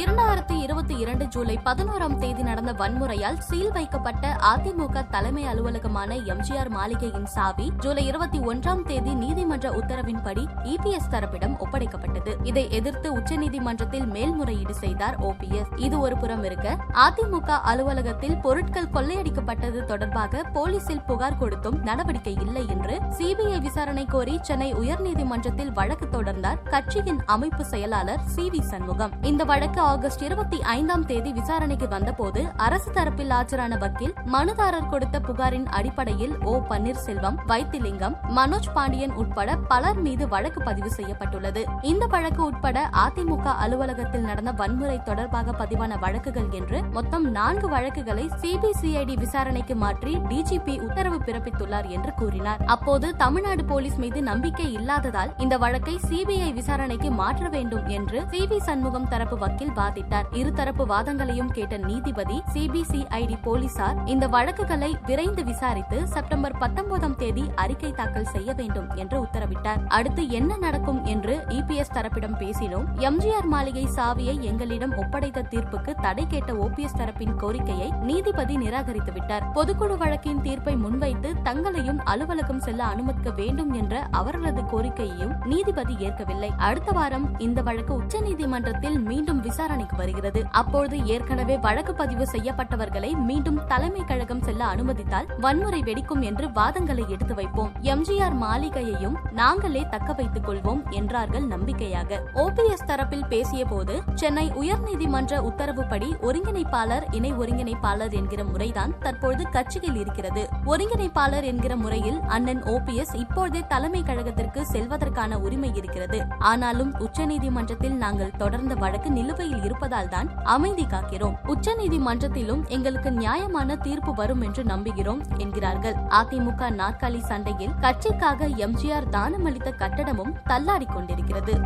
இரண்டாயிரத்தி இருபத்தி இரண்டு ஜூலை பதினோராம் தேதி நடந்த வன்முறையால் சீல் வைக்கப்பட்ட அதிமுக தலைமை அலுவலகமான எம்ஜிஆர் மாளிகையின் சாவி ஜூலை இருபத்தி ஒன்றாம் தேதி நீதிமன்ற உத்தரவின்படி இபிஎஸ் தரப்பிடம் ஒப்படைக்கப்பட்டது. இதை எதிர்த்து உச்சநீதிமன்றத்தில் மேல்முறையீடு செய்தார் ஓபிஎஸ் இது ஒரு புறம் இருக்க அதிமுக அலுவலகத்தில் பொருட்கள் கொள்ளையடிக்கப்பட்டது தொடர்பாக போலீசில் புகார் கொடுத்தும் நடவடிக்கை இல்லை என்று சிபிஐ விசாரணை கோரி சென்னை உயர்நீதிமன்றத்தில் வழக்கு தொடர்ந்தார் கட்சியின் அமைப்பு செயலாளர் சி வி சண்முகம். இந்த வழக்கு ஆகஸ்ட் இருபத்தி ஐந்தாம் தேதி விசாரணைக்கு வந்தபோது அரசு தரப்பில் ஆஜரான வக்கீல் மனுதாரர் கொடுத்த புகாரின் அடிப்படையில் ஓ. பன்னீர்செல்வம் வைத்திலிங்கம் மனோஜ் பாண்டியன் உட்பட பலர் மீது வழக்கு பதிவு செய்யப்பட்டுள்ளது. இந்த வழக்கு உட்பட அதிமுக அலுவலகத்தில் நடந்த வன்முறை தொடர்பாக பதிவான வழக்குகள் என்று மொத்தம் நான்கு வழக்குகளை சிபிசிஐடி விசாரணைக்கு மாற்றி டிஜிபி உத்தரவு பிறப்பித்துள்ளார் என்று கூறினார். அப்போது தமிழ்நாடு போலீஸ் மீது நம்பிக்கை இல்லாததால் இந்த வழக்கை சிபிஐ விசாரணைக்கு மாற்ற வேண்டும் என்று சி வி சண்முகம் தரப்பு வக்கீல் வாதிட்டார் இருதரப்பு வாதங்களையும் கேட்ட நீதிபதி சிபிசிஐடி போலீசார் இந்த வழக்குகளை விரைந்து விசாரித்து செப்டம்பர் பத்தொன்பதாம் தேதி அறிக்கை தாக்கல் செய்ய வேண்டும் என்று உத்தரவிட்டார். அடுத்து என்ன நடக்கும் என்று இபிஎஸ் தரப்பிடம் பேசினோம். எம்ஜிஆர் மாளிகை சாவியை எங்களிடம் ஒப்படைத்த தீர்ப்புக்கு தடை கேட்ட ஓபிஎஸ் தரப்பின் கோரிக்கையை நீதிபதி நிராகரித்து விட்டார். பொதுக்குழு வழக்கின் தீர்ப்பை முன்வைத்து தங்களையும் அலுவலகம் செல்ல அனுமதிக்க வேண்டும் என்ற அவர்களது கோரிக்கையையும் நீதிபதி ஏற்கவில்லை. அடுத்த வாரம் இந்த வழக்கு உச்சநீதிமன்றத்தில் மீண்டும் விசாரணை விசாரணைக்கு வருகிறது. அப்போது ஏற்கனவே வழக்கு பதிவு செய்யப்பட்டவர்களை மீண்டும் தலைமை கழகம் செல்ல அனுமதித்தால் வன்முறை வெடிக்கும் என்று வாதங்களை எடுத்து வைப்போம். எம்ஜிஆர் மாளிகையையும் நாங்களே தக்க வைத்துக் கொள்வோம் என்றார்கள் நம்பிக்கையாக. ஓபிஎஸ் தரப்பில் பேசிய போது சென்னை உயர்நீதிமன்ற உத்தரவுப்படி ஒருங்கிணைப்பாளர் இணை ஒருங்கிணைப்பாளர் என்கிற முறைதான் தற்பொழுது கட்சியில் இருக்கிறது. ஒருங்கிணைப்பாளர் என்கிற முறையில் அண்ணன் ஓபிஎஸ் இப்போதே தலைமை கழகத்திற்கு செல்வதற்கான உரிமை இருக்கிறது. ஆனாலும் உச்சநீதிமன்றத்தில் நாங்கள் தொடர்ந்த வழக்கு நிலுவையில் இருப்பதால் தான் அமைதி காக்கிறோம். உச்சநீதிமன்றத்திலும் எங்களுக்கு நியாயமான தீர்ப்பு வரும் என்று நம்புகிறோம் என்கிறார்கள். அதிமுக நாற்காலி சண்டையில் கட்சிக்காக எம்ஜிஆர் தானமளித்த கட்டடமும் தள்ளாடி கொண்டிருக்கிறது.